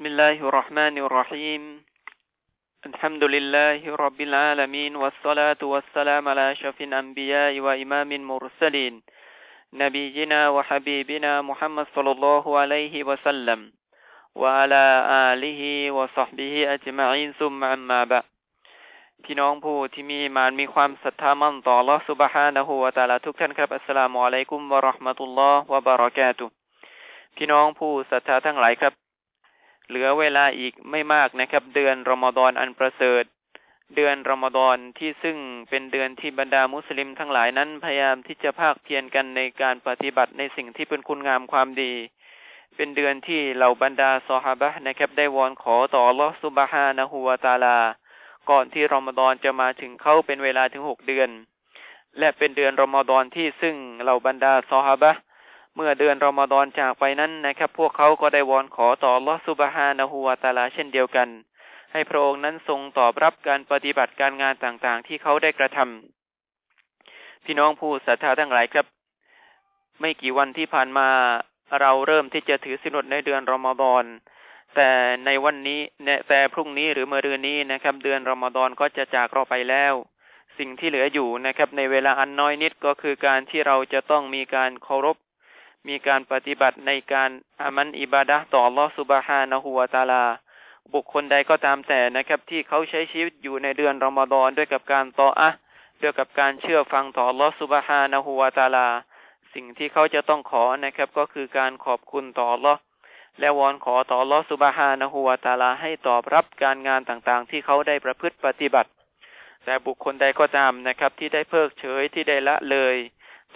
بسم الله الرحمن الرحيم الحمد لله رب العالمين والصلاة والسلام على أشرف الأنبياء وإمام المرسلين نبينا وحبيبنا محمد صلى الله عليه وسلم وعلى آله وصحبه أجمعين ثم أما بعد พี่น้องผู้ที่มีมานมีความศรัทธามั่นต่อ Allah سبحانه และ تعالى ทุกท่านครับอัสสลามุอะลัยกุมวะเราะห์มะตุลลอฮ์วะบะเราะกาตุฮ์พี่น้องผู้ศรัทธาทั้งหลายครับ เหลือเวลาอีกไม่มากนะครับ เดือนรอมฎอนอันประเสริฐ เดือนรอมฎอนที่ซึ่งเป็นเดือนที่บรรดามุสลิมทั้งหลายนั้นพยายามที่จะภาคเพียรกันในการปฏิบัติในสิ่งที่เป็นคุณงามความดี เป็นเดือนที่เหล่าบรรดาซอฮาบะนะครับ ได้วอนขอต่อลอสุบฮานะฮูวาตาลา ก่อนที่รอมฎอนจะมาถึงเขาเป็นเวลาถึงหกเดือน และเป็นเดือนรอมฎอนที่ซึ่งเหล่าบรรดาซอฮาบะ เมื่อเดือนรอมฎอนจากไปนั้นนะครับ พวกเขาก็ได้วอนขอต่อลอสุบฮานะฮูวาตาลาเช่นเดียวกัน ให้พระองค์นั้นทรงตอบรับการปฏิบัติการงานต่างๆ ที่เขาได้กระทำพี่น้องผู้ศรัทธาทั้งหลายครับ ไม่กี่วันที่ผ่านมาเราเริ่มที่จะถือสินอดในเดือนรอมฎอนแต่ในวันนี้แต่พรุ่งนี้หรือเมื่อเรืนนี้นะครับ เดือนรอมฎอนก็จะจากเราไปแล้ว สิ่งที่เหลืออยู่นะครับ ในเวลาอันน้อยนิดก็คือการที่เราจะต้องมีการเคารพ มีการปฏิบัติในการอามันอิบาดะต่อลอสุบฮานะฮูวาตาลา บุคคลใดก็ตามแต่นะครับ ที่เขาใช้ชีวิตอยู่ในเดือนรอมฎอนด้วยกับการต่ออะด้วยกับการเชื่อฟังต่อลอสุบฮานะฮูวาตาลา สิ่งที่เขาจะต้องขอนะครับ ก็คือการขอบคุณต่อลอและวอนขอต่อลอสุบฮานะฮูวาตาลาให้ตอบรับการงานต่างๆ ที่เขาได้ประพฤติปฏิบัติ แต่บุคคลใดก็ตามนะครับ ที่ได้เพิกเฉยที่ได้ละเลย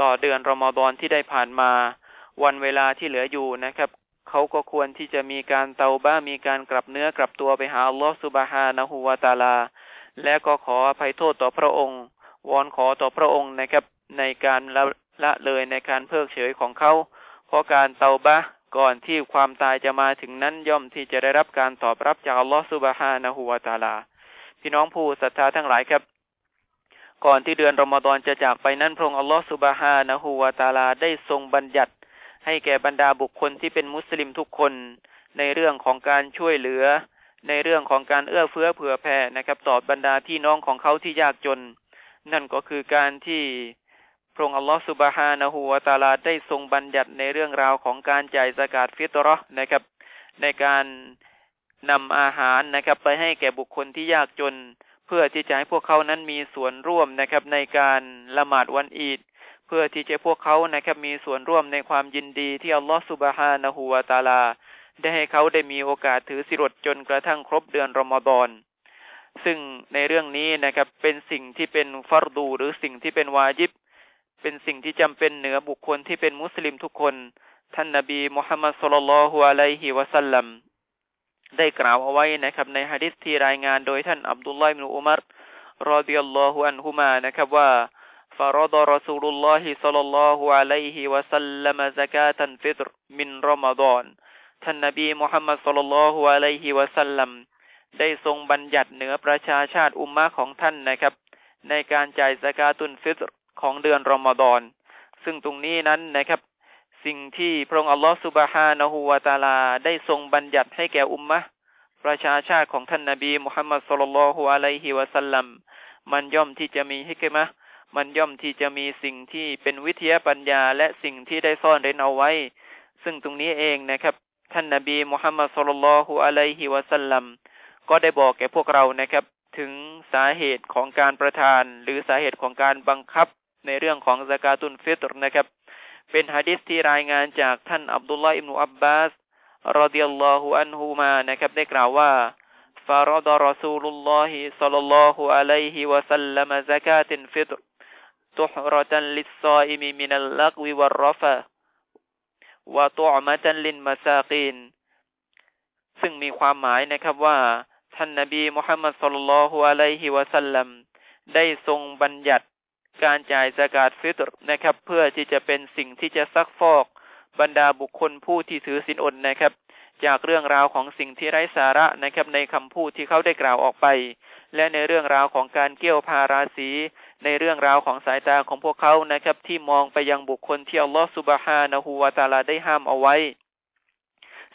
ต่อเดือนรอมฎอนที่ได้ผ่านมา วันเวลาที่เหลืออยู่นะครับเขาก็ควรที่จะมีการเตาบ้ามีการกลับเนื้อกลับตัวไปหาอัลลอฮฺสุบฮานะฮูวาตาลา และก็ขออภัยโทษต่อพระองค์ วอนขอต่อพระองค์นะครับในการละละเลยในการเพิกเฉยของเขาเพราะการเตาบ้าก่อนที่ความตายจะมาถึงนั้นย่อมที่จะได้รับการตอบรับจากอัลลอฮฺสุบฮานะฮูวาตาลา พี่น้องผู้ศรัทธาทั้งหลายครับ ก่อนที่เดือนรอมฎอนจะจากไปนั้นพระองค์อัลลอฮฺสุบฮานะฮูวาตาลาได้ทรงบัญญัติ ให้แก่บรรดาบุคคลที่เป็นมุสลิมทุกคนในเรื่องของการช่วยเหลือ ในเรื่องของการเอื้อเฟื้อเผื่อแผ่นะครับต่อบรรดาพี่น้องของเขาที่ยากจน นั่นก็คือการที่พระองค์อัลลอฮฺสุบฮานะฮูวาตาลาได้ทรงบัญญัติในเรื่องราวของการจ่ายสกาดฟิตรอนะครับ ในการนำอาหารนะครับ ไปให้แก่บุคคลที่ยากจน เพื่อที่จะให้พวกเขานั้นมีส่วนร่วมนะครับ ในการละหมาดวันอีด เพื่อที่จะพวกเขานะครับมีส่วนร่วมในความยินดีที่อัลลอฮฺสุบฮานะฮูวาตาลา ได้ให้เขาได้มีโอกาสถือสิรดจนกระทั่งครบเดือนรอมฎอนซึ่งในเรื่องนี้นะครับเป็นสิ่งที่เป็นฟารดูหรือสิ่งที่เป็นวาจิบ เป็นสิ่งที่จำเป็นเหนือบุคคลที่เป็นมุสลิมทุกคน ท่านนบีมุฮัมมัดสุลลัลฮุอะลัยฮิวะสัลลัมได้กล่าวเอาไว้นะครับ ในฮะดิษที่รายงานโดยท่านอับดุลลอฮ์อิบนุอุมัรรอดิยัลลอฮุอันฮุมานะครับว่า فرض رسول الله صلى الله عليه وسلم زكاة الفطر من رمضان ท่านนบีมุฮัมมัดสุลลัลฮุอะลัยฮิวะสัลลัม ได้ทรงบัญญัติเหนือประชาชาติอุมมะของท่านนะครับ ในการจ่ายสกาตุนฟิตรของเดือนรอมฎอน ซึ่งตรงนี้นั้นนะครับ สิ่งที่พระองค์อัลลอฮฺสุบฮานะฮูวาตาลา ได้ทรงบัญญัติให้แก่อุมมะประชาชาติของท่านนบีมุฮัมมัดสุลลัลฮุอะลัยฮิวะสัลลัม มันย่อมที่จะมีฮิกมะ มันย่อมที่จะมีสิ่งที่เป็นวิทยาปัญญา และสิ่งที่ได้ซ่อนเร้นเอาไว้ ซึ่งตรงนี้เองนะครับ ท่านนาบีมุฮัมมัดสุลลัลฮุอะลัยฮิวะสัลลัมก็ได้บอกแก่พวกเรานะครับ ถึงสาเหตุของการประทาน หรือสาเหตุของการบังคับในเรื่องของสกาตุนฟิตรนะครับ เป็นฮะดิษที่รายงานจากท่านอับดุลลาอิมนุอับบาสรอดิยัลลอฮุอันฮูมานะครับ ได้กล่าวว่าฟารดรอซูลุลลอฮิสัลลัลลอฮุอะลัยฮิวะสัลลัมซะกาตินฟิตร طهرة للصائم من اللغو والرفث وطعمة للمساقين ซึ่งมีความหมายนะครับว่า ท่านนบีมุฮัมมัดสุลลัลฮุอะลัยฮิวะสัลลัม ได้ทรงบัญญัติการจ่ายสกาดฟิตรนะครับ เพื่อที่จะเป็นสิ่งที่จะซักฟอกบรรดาบุคคลผู้ที่ถือศีลอดนะครับ จากเรื่องราวของสิ่งที่ไร้สาระนะครับในคำพูดที่เขาได้กล่าวออกไป และในเรื่องราวของการเกี่ยวพาราศีในเรื่องราวของสายตาของพวกเขานะครับ ที่มองไปยังบุคคลที่อัลลอฮฺสุบฮานะฮูวาตาลาได้ห้ามเอาไว้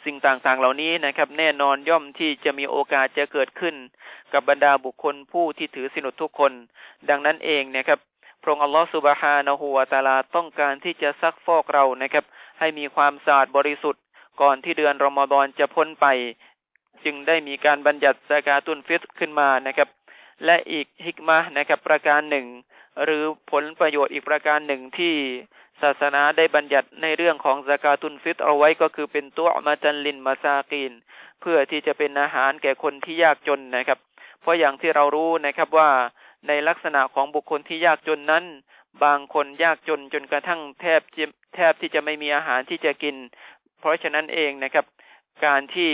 สิ่งต่างๆเหล่านี้นะครับ แน่นอนย่อมที่จะมีโอกาสจะเกิดขึ้น กับบรรดาบุคคลผู้ที่ถือสินุทุกคน ดังนั้นเองนะครับพระองค์อัลลอฮฺสุบฮานะฮูวาตาลาต้องการที่จะซักฟอกเรานะครับ ให้มีความสะอาดบริสุทธิ์ ก่อนที่เดือนรอมฎอนจะพ้นไป จึงได้มีการบัญญัติสกาตุนฟิตขึ้นมานะครับ และอีกฮิกมานะครับ ประการหนึ่ง หรือผลประโยชน์อีกประการหนึ่งที่ศาสนาได้บัญญัติในเรื่องของสกาตุนฟิตเอาไว้ก็คือเป็นตัวมาจันลินมาซากีน เพื่อที่จะเป็นอาหารแก่คนที่ยากจนนะครับ เพราะอย่างที่เรารู้นะครับว่าในลักษณะของบุคคลที่ยากจนนั้น บางคนยากจนจนกระทั่งแทบแทบที่จะไม่มีอาหารที่จะกิน เพราะฉะนั้นเองนะครับ การที่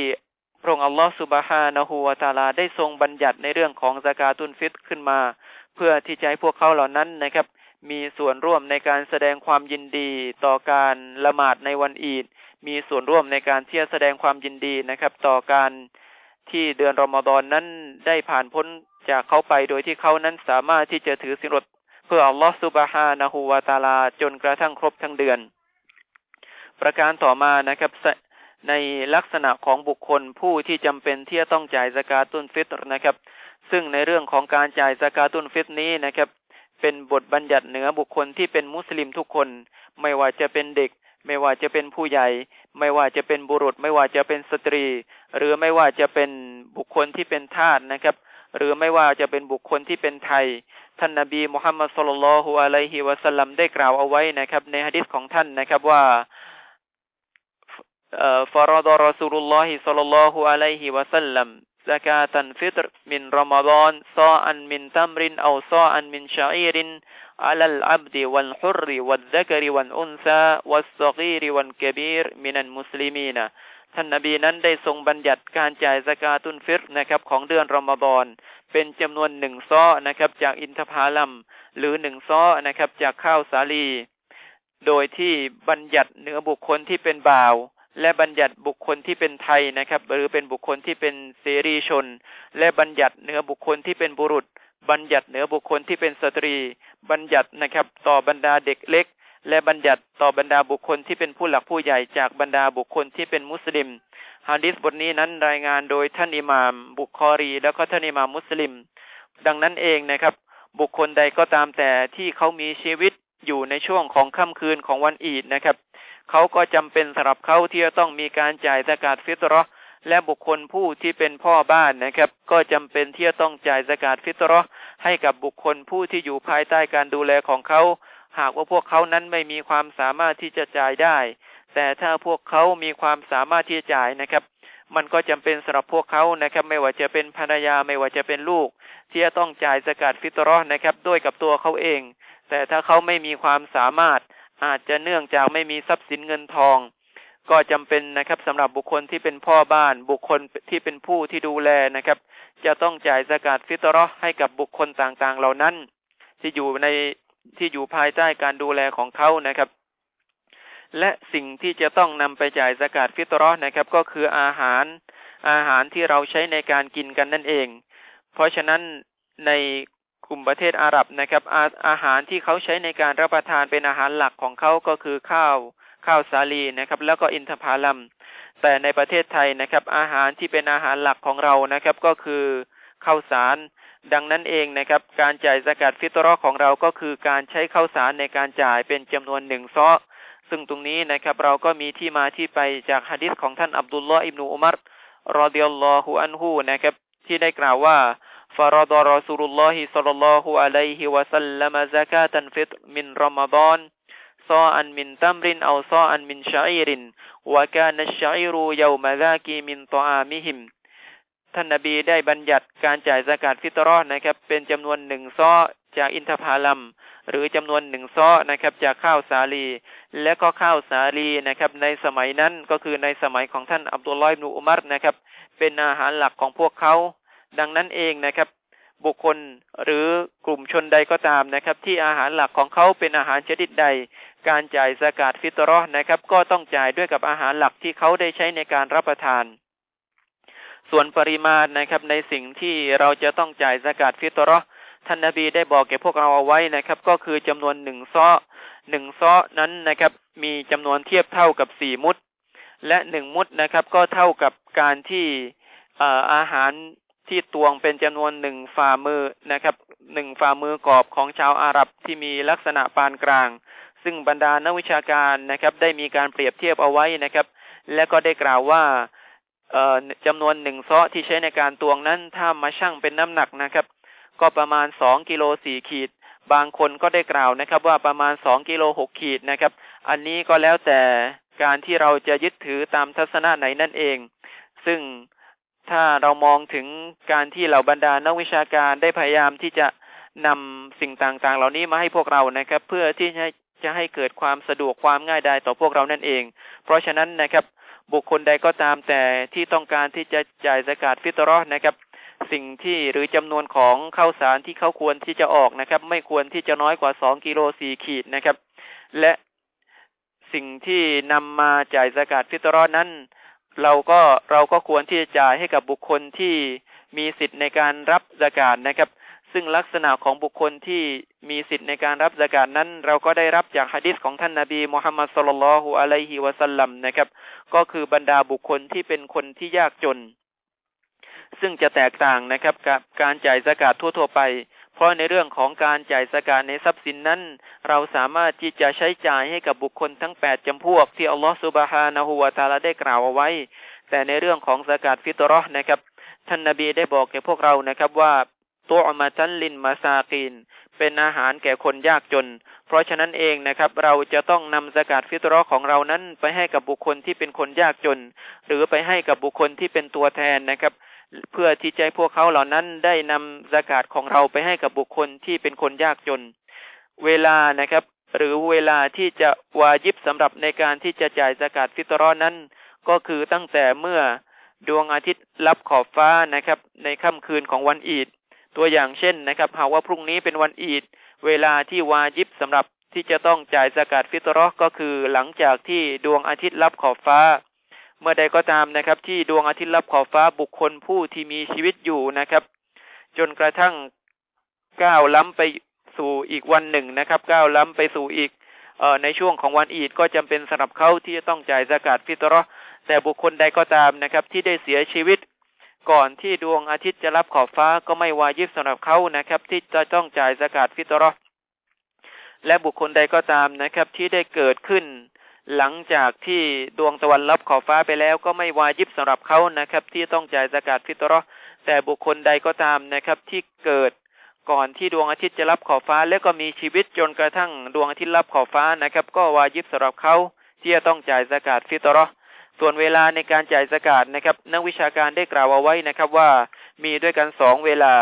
พระองค์อัลลอฮฺสุบฮานะฮูวาตาลาได้ทรงบัญญัติในเรื่องของสกาตุนฟิตขึ้นมา เพื่อที่จะให้พวกเขาเหล่านั้นนะครับ มีส่วนร่วมในการแสดงความยินดีต่อการละหมาดในวันอีด มีส่วนร่วมในการที่จะแสดงความยินดีนะครับ ต่อการที่เดือนรอมฎอนนั้นได้ผ่านพ้นจากเขาไปโดยที่เขานั้นสามารถที่จะถือสินอดเพื่ออัลลอฮฺซุบฮานะฮูวาตาลาจนกระทั่งครบทั้งเดือน ประการต่อมานะครับในลักษณะของบุคคลผู้ที่จำเป็นที่จะต้องจ่ายสกาตุนฟิตรนะครับ ซึ่งในเรื่องของการจ่ายสกาตุนฟิตนี้นะครับ เป็นบทบัญญัติเหนือบุคคลที่เป็นมุสลิมทุกคน ไม่ว่าจะเป็นเด็ก ไม่ว่าจะเป็นผู้ใหญ่ ไม่ว่าจะเป็นบุรุษ ไม่ว่าจะเป็นสตรี หรือไม่ว่าจะเป็นบุคคลที่เป็นทาสนะครับ หรือไม่ว่าจะเป็นบุคคลที่เป็นไทย ท่านนบีมุฮัมมัดสุลลัลฮุอะลัยฮิวะสัลลัมได้กล่าวเอาไว้นะครับ ในฮะดิษของท่านนะครับว่า ฟารดรอสูลุลลอฮิสัลลัลลอฮุอะลัยฮิวะสัลลัม زكاة الفطر من رمضان صاعا من تمر أو صاعا من شعير على العبد والحر والذكر والأنثى والصغير والكبير من المسلمين ท่านนบีนั้นได้ทรงบัญญัติการจ่ายสกาตุนฟิรนะครับ ของเดือนรอมฎอน เป็นจำนวนหนึ่งซ้อนะครับ จากอินทผลัมหรือหนึ่งซ้อนะครับ จากข้าวสาลี โดยที่บัญญัติเหนือบุคคลที่เป็นบ่าว และบัญญัติบุคคลที่เป็นไทยนะครับ หรือเป็นบุคคลที่เป็นเสรีชน และบัญญัติเหนือบุคคลที่เป็นบุรุษ บัญญัติเหนือบุคคลที่เป็นสตรี บัญญัตินะครับ ต่อบรรดาเด็กเล็ก และบัญญัติต่อบรรดาบุคคลที่เป็นผู้หลักผู้ใหญ่จากบรรดาบุคคลที่เป็นมุสลิมฮะดิษบทนี้นั้นรายงานโดยท่านอิหม่าม บุคอรี แล้วก็ท่านอิหม่ามมุสลิม ดังนั้นเองนะครับ บุคคลใดก็ตามแต่ที่เขามีชีวิตอยู่ในช่วงของค่ำคืนของวันอีดนะครับ เขาก็จำเป็นสำหรับเขาที่จะต้องมีการจ่ายสกาดฟิตรอและบุคคลผู้ที่เป็นพ่อบ้านนะครับ ก็จำเป็นที่จะต้องจ่ายสกาดฟิตรอให้กับบุคคลผู้ที่อยู่ภายใต้การดูแลของเขา หากว่าพวกเขานั้นไม่มีความสามารถที่จะจ่ายได้ แต่ถ้าพวกเขามีความสามารถที่จะจ่ายนะครับ มันก็จำเป็นสำหรับพวกเขานะครับ ไม่ว่าจะเป็นภรรยาไม่ว่าจะเป็นลูก ที่จะต้องจ่ายสกัดฟิตรอนะครับ ด้วยกับตัวเขาเอง แต่ถ้าเขาไม่มีความสามารถ อาจจะเนื่องจากไม่มีทรัพย์สินเงินทอง ก็จำเป็นนะครับสำหรับบุคคลที่เป็นพ่อบ้าน บุคคลที่เป็นผู้ที่ดูแลนะครับ จะต้องจ่ายสกัดฟิตรอให้กับบุคคลต่างๆ เหล่านั้น ที่อยู่ในที่อยู่ภายใต้การดูแลของเขานะครับ และสิ่งที่จะต้องนำไปจ่ายสกาดฟิตรอนะครับ ก็คืออาหารอาหารที่เราใช้ในการกินกันนั่นเอง เพราะฉะนั้นใน กลุ่มประเทศอาหรับนะครับอาอาหารที่เขาใช้ในการรับประทานเป็นอาหารหลักของเขาก็คือข้าวข้าวสาลีนะครับ แล้วก็อินทผลัม แต่ในประเทศไทยนะครับ อาหารที่เป็นอาหารหลักของเรานะครับ ก็คือข้าวสาร ดังนั้นเองนะครับ การจ่ายสกัดฟิตรอของเราก็คือการใช้ข้าวสารในการจ่ายเป็นจำนวนหนึ่งซ้อซึ่งตรงนี้นะครับ เราก็มีที่มาที่ไปจากฮะดิษของท่านอับดุลลอฮ์อิบนุอุมัรรอดิยัลลอฮุอันฮูนะครับ ที่ได้กล่าวว่า فرض رسول الله صلى الله عليه وسلم زكاة الفطر من رمضان صاعا من تمر أو صاعا من شعير وكان الشعير يوم ذاك من طعامهم ท่านนาบีได้บัญญัติการจ่ายสกาดฟิตรอนะครับ เป็นจำนวนหนึ่งซ้อจากอินทผลัมหรือจำนวนหนึ่งซ้อนะครับ จากข้าวสาลี และก็ข้าวสาลีนะครับ ในสมัยนั้นก็คือในสมัยของท่านอับดุลลอยนูอุมัรนะครับ เป็นอาหารหลักของพวกเขา ดังนั้นเองนะครับ บุคคลหรือกลุ่มชนใดก็ตามนะครับ ที่อาหารหลักของเขาเป็นอาหารชนิดใด การจ่ายสกาดฟิตรอนะครับ ก็ต้องจ่ายด้วยกับอาหารหลักที่เขาได้ใช้ในการรับประทาน ส่วนปริมาณนะครับในสิ่งที่เราจะต้องจ่ายสกาดฟิตรอท่านนาบีได้บอกแก่พวกเราเอาไว้นะครับ ก็คือจำนวนหนึ่งซ้อหนึ่งซ้อนั้นนะครับ มีจำนวนเทียบเท่ากับสี่มุดและหนึ่งมุดนะครับ ก็เท่ากับการที่อาหาร ที่ตวงเป็นจำนวนหนึ่งฝ่ามือนะครับหนึ่งฝ่ามือกรอบของชาวอาหรับที่มีลักษณะปานกลาง ซึ่งบรรดานักวิชาการนะครับ ได้มีการเปรียบเทียบเอาไว้นะครับ และก็ได้กล่าวว่าจำนวนหนึ่งซาะที่ใช้ในการตวงนั้นถ้ามาชั่งเป็นน้ำหนักนะครับ ก็ประมาณสองกิโลสี่ขีด บางคนก็ได้กล่าวนะครับ ว่าประมาณสองกิโลหกขีดนะครับ อันนี้ก็แล้วแต่การที่เราจะยึดถือตามทัศนะไหนนั่นเอง ซึ่ง ถ้าเรามองถึงการที่เหล่าบรรดานักวิชาการได้พยายามที่จะนำสิ่งต่างๆ เหล่านี้มาให้พวกเรานะครับ เพื่อที่จะจะให้เกิดความสะดวกความง่ายดายต่อพวกเรานั่นเอง เพราะฉะนั้นนะครับ บุคคลใดก็ตามแต่ที่ต้องการที่จะจ่ายสกาดฟิตรอนะครับ สิ่งที่หรือจำนวนของข้าวสารที่เขาควรที่จะออกนะครับ ไม่ควรที่จะน้อยกว่าสองกิโลสี่ขีดนะครับ และสิ่งที่นำมาจ่ายสกาดฟิตรอนั้น เราก็เราก็ควรที่จะจ่ายให้กับบุคคลที่มีสิทธิ์ในการรับสกาดนะครับ ซึ่งลักษณะของบุคคลที่มีสิทธิ์ในการรับสกาดนั้น เราก็ได้รับจากฮะดิษของท่านนาบีมุฮัมมัดสุลลัลฮุอะลัยฮิวะสัลลัมนะครับ ก็คือบรรดาบุคคลที่เป็นคนที่ยากจน ซึ่งจะแตกต่างนะครับกับการจ่ายสกาดทั่ว ๆ ไป เพราะในเรื่องของการจ่ายสกาดในทรัพย์สินนั้น เราสามารถที่จะใช้จ่ายให้กับบุคคลทั้งแปดจำพวก ที่อัลลอฮฺสุบฮานะฮูวาตาลาได้กล่าวเอาไว้ แต่ในเรื่องของสกาดฟิตรอนะครับ ท่านนาบีได้บอกแก่พวกเรานะครับว่าตัวอมาจันลินมาซากีน เป็นอาหารแก่คนยากจน เพราะฉะนั้นเองนะครับ เราจะต้องนำสกาดฟิตรอของเรานั้น ไปให้กับบุคคลที่เป็นคนยากจน หรือไปให้กับบุคคลที่เป็นตัวแทนนะครับ เพื่อที่จะพวกเขาเหล่านั้นได้นำสกาดของเราไปให้กับบุคคลที่เป็นคนยากจน เวลานะครับ หรือเวลาที่จะวายิบสำหรับในการที่จะจ่ายสกาดฟิตรอนั้น ก็คือตั้งแต่เมื่อดวงอาทิตย์รับขอบฟ้านะครับ ในค่ำคืนของวันอีด ตัวอย่างเช่นนะครับ หากว่าพรุ่งนี้เป็นวันอีด เวลาที่วายิบสำหรับที่จะต้องจ่ายสกาดฟิตรอก็คือหลังจากที่ดวงอาทิตย์รับขอบฟ้า เมื่อใดก็ตามนะครับ ที่ดวงอาทิตย์รับขอบฟ้าบุคคลผู้ที่มีชีวิตอยู่นะครับ จนกระทั่งก้าวล้ำไปสู่อีกวันหนึ่งนะครับก้าวล้ำไปสู่อีกเอ่อในช่วงของวันอีดก็จำเป็นสำหรับเขาที่จะต้องจ่ายสกาดฟิตรอแต่บุคคลใดก็ตามนะครับ ที่ได้เสียชีวิต ก่อนที่ดวงอาทิตย์จะรับขอบฟ้าก็ไม่วายิบสำหรับเขานะครับ ที่จะต้องจ่ายสกาดฟิตรอและบุคคลใดก็ตามนะครับ ที่ได้เกิดขึ้น หลังจากที่ดวงตะวันรับขอบฟ้าไปแล้วก็ไม่วายิบสำหรับเขานะครับ ที่ต้องจ่ายสกาดฟิตรอแต่บุคคลใดก็ตามนะครับ ที่เกิดก่อนที่ดวงอาทิตย์จะรับขอบฟ้า แล้วก็มีชีวิตจนกระทั่งดวงอาทิตย์รับขอบฟ้านะครับ ก็วายิบสำหรับเขาที่จะต้องจ่ายสกาดฟิตรอส่วนเวลาในการจ่ายสกาดนะครับ นักวิชาการได้กล่าวเอาไว้นะครับว่ามีด้วยกันสองเวลา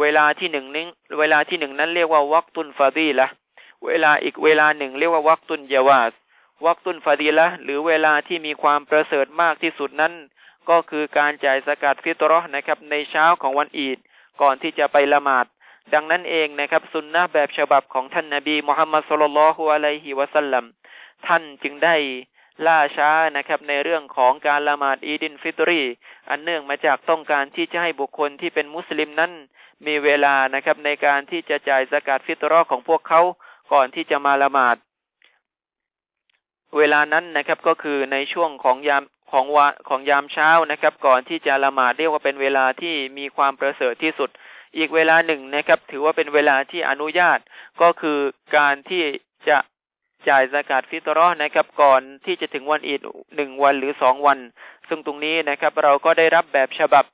เวลาที่หนึ่งนี้เวลาที่หนึ่งนั้นเรียกว่าวักตุนฟาดีละเวลาอีกเวลาหนึ่งเรียกว่าวักตุนยาวาส วักตุนฟาดีละหรือเวลาที่มีความประเสริฐมากที่สุดนั้น ก็คือการจ่ายสกัดฟิตรอนะครับ ในเช้าของวันอีด ก่อนที่จะไปละหมาด ดังนั้นเองนะครับสุนนะแบบฉบับของท่านนาบีมุฮัมมัดสุลลัลฮุอะลัยฮิวะสัลลัมท่านจึงได้ล่าช้านะครับในเรื่องของการละหมาดอีดิลฟิฏรี อันเนื่องมาจากต้องการที่จะให้บุคคลที่เป็นมุสลิมนั้น มีเวลานะครับในการที่จะจ่ายซะกาตฟิฏเราะฮ์ของพวกเขาก่อนที่จะมาละหมาด เวลานั้นนะครับก็คือในช่วงของยามของวาของยามเช้านะครับ ก่อนที่จะละหมาดเรียกว่าเป็นเวลาที่มีความประเสริฐที่สุด อีกเวลาหนึ่งนะครับ ถือว่าเป็นเวลาที่อนุญาตก็คือการที่จะจ่ายสกาดฟิตรอนะครับ ก่อนที่จะถึงวันอีดหนึ่งวันหรือสองวัน ซึ่งตรงนี้นะครับ เราก็ได้รับแบบฉบับ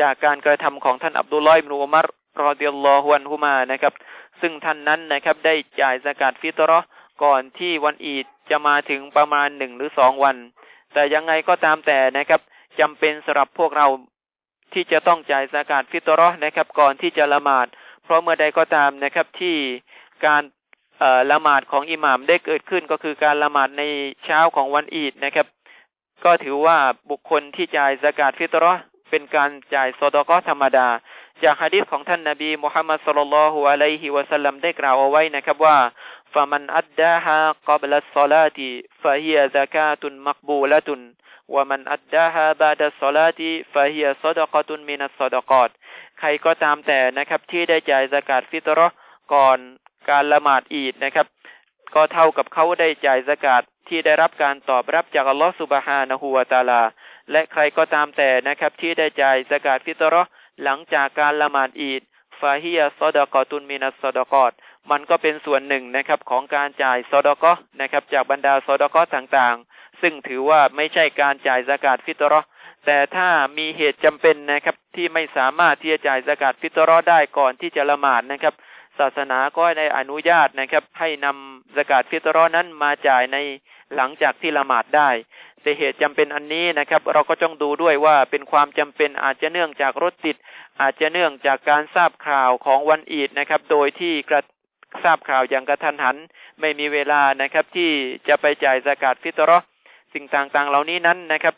จากการกระทำของท่านอับดุลลอฮ์อิบนุอุมัรรอดิยัลลอฮุอันฮุมานะครับ ซึ่งท่านนั้นนะครับ ได้จ่ายสกาดฟิตรอก่อนที่วันอีด จะมาถึงประมาณหนึ่งหรือสองวัน แต่ยังไงก็ตามแต่นะครับจำเป็นสำหรับพวกเราที่จะต้องจ่ายสากาศฟิตรอนะครับ ก่อนที่จะละหมาด เพราะเมื่อใดก็ตามนะครับที่การละหมาดของอิหม่ามได้เกิดขึ้นก็คือการละหมาดในเช้าของวันอีดนะครับ ก็ถือว่าบุคคลที่จ่ายสากาศฟิตรอเป็นการจ่ายสดก็ธรรมดา จากฮะดีษของท่านนบีมุฮัมมัดสุลลัลฮุอะลัยฮิวะสัลลัมได้กล่าวเอาไว้นะครับว่าฟะมันอัดดาฮะกับลัสซาลาติฟะฮียะซะกาตุนมักบูละตุนวะมันอัดดาฮะบาดัสซลาติฟะฮียะซอดะกะตุนมินัสซอดะกอตใครก็ตามแต่นะครับ ที่ได้จ่ายสกาดฟิตรอก่อนการละหมาดอีดนะครับ ก็เท่ากับเขาได้จ่ายสกาดที่ได้รับการตอบรับจากอัลลอฮฺสุบฮานะฮูวาตาลา และใครก็ตามแต่นะครับ ที่ได้จ่ายสกาดฟิตรอ หลังจากการละหมาดอีดฟาฮิยาซอดกอตุนมินัสซอดกอตมันก็เป็นส่วนหนึ่งนะครับของการจ่ายซอดกอนะครับ จากบรรดาซอดกอต่างๆ ซึ่งถือว่าไม่ใช่การจ่ายสกาดฟิตรอแต่ถ้ามีเหตุจำเป็นนะครับที่ไม่สามารถที่จะจ่ายสกาดฟิตรอได้ก่อนที่จะละหมาดนะครับ ศาสนาก็ได้อนุญาตนะครับ ให้นำสกาดฟิตรอนั้นมาจ่ายในหลังจากที่ละหมาดได้ แต่เหตุจำเป็นอันนี้นะครับ เราก็ต้องดูด้วยว่าเป็นความจำเป็นอาจจะเนื่องจากรถติด อาจจะเนื่องจากการทราบข่าวของวันอีดนะครับ โดยที่กระทราบข่าวอย่างกระทันหัน ไม่มีเวลานะครับ ที่จะไปจ่ายสกาดฟิตรอสิ่งต่างๆ เหล่านี้นั้นนะครับ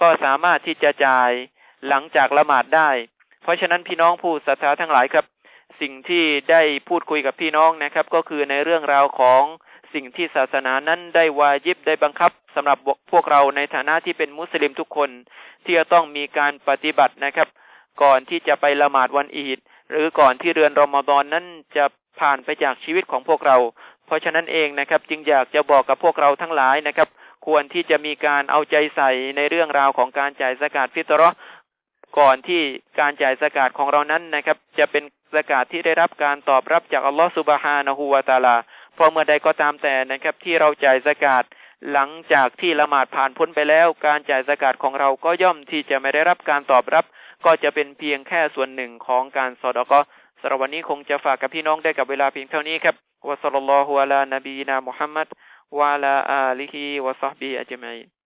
ก็สามารถที่จะจ่ายหลังจากละหมาดได้ เพราะฉะนั้นพี่น้องผู้ศรัทธาทั้งหลายครับ สิ่งที่ได้พูดคุยกับพี่น้องนะครับ ก็คือในเรื่องราวของสิ่งที่ศาสนานั้นได้วายิบได้บังคับสำหรับพวกเราในฐานะที่เป็นมุสลิมทุกคน ที่จะต้องมีการปฏิบัตินะครับ ก่อนที่จะไปละหมาดวันอีดหรือก่อนที่เรือนรอมฎอนนั้นจะผ่านไปจากชีวิตของพวกเรา เพราะฉะนั้นเองนะครับ จึงอยากจะบอกกับพวกเราทั้งหลายนะครับ ควรที่จะมีการเอาใจใส่ในเรื่องราวของการจ่ายสกาดฟิตรอ ก่อนที่การจ่ายสกาดของเรานั้นนะครับ จะเป็นสกาดที่ได้รับการตอบรับจากอัลลอฮฺสุบฮานะฮูวาตาลาพอเมื่อใดก็ตามแต่นะครับ ที่เราจ่ายสกาดหลังจากที่ละหมาดผ่านพ้นไปแล้ว การจ่ายสกาดของเราก็ย่อมที่จะไม่ได้รับการตอบรับ ก็จะเป็นเพียงแค่ส่วนหนึ่งของการสอดก็สำหรับวันนี้คงจะฝากกับพี่น้องได้กับเวลาเพียงเท่านี้ครับวะสัลลัลลอฮุอะลานบีนามุฮัมมัดวะลาอาลิฮิวะซอฮบีอัจมัย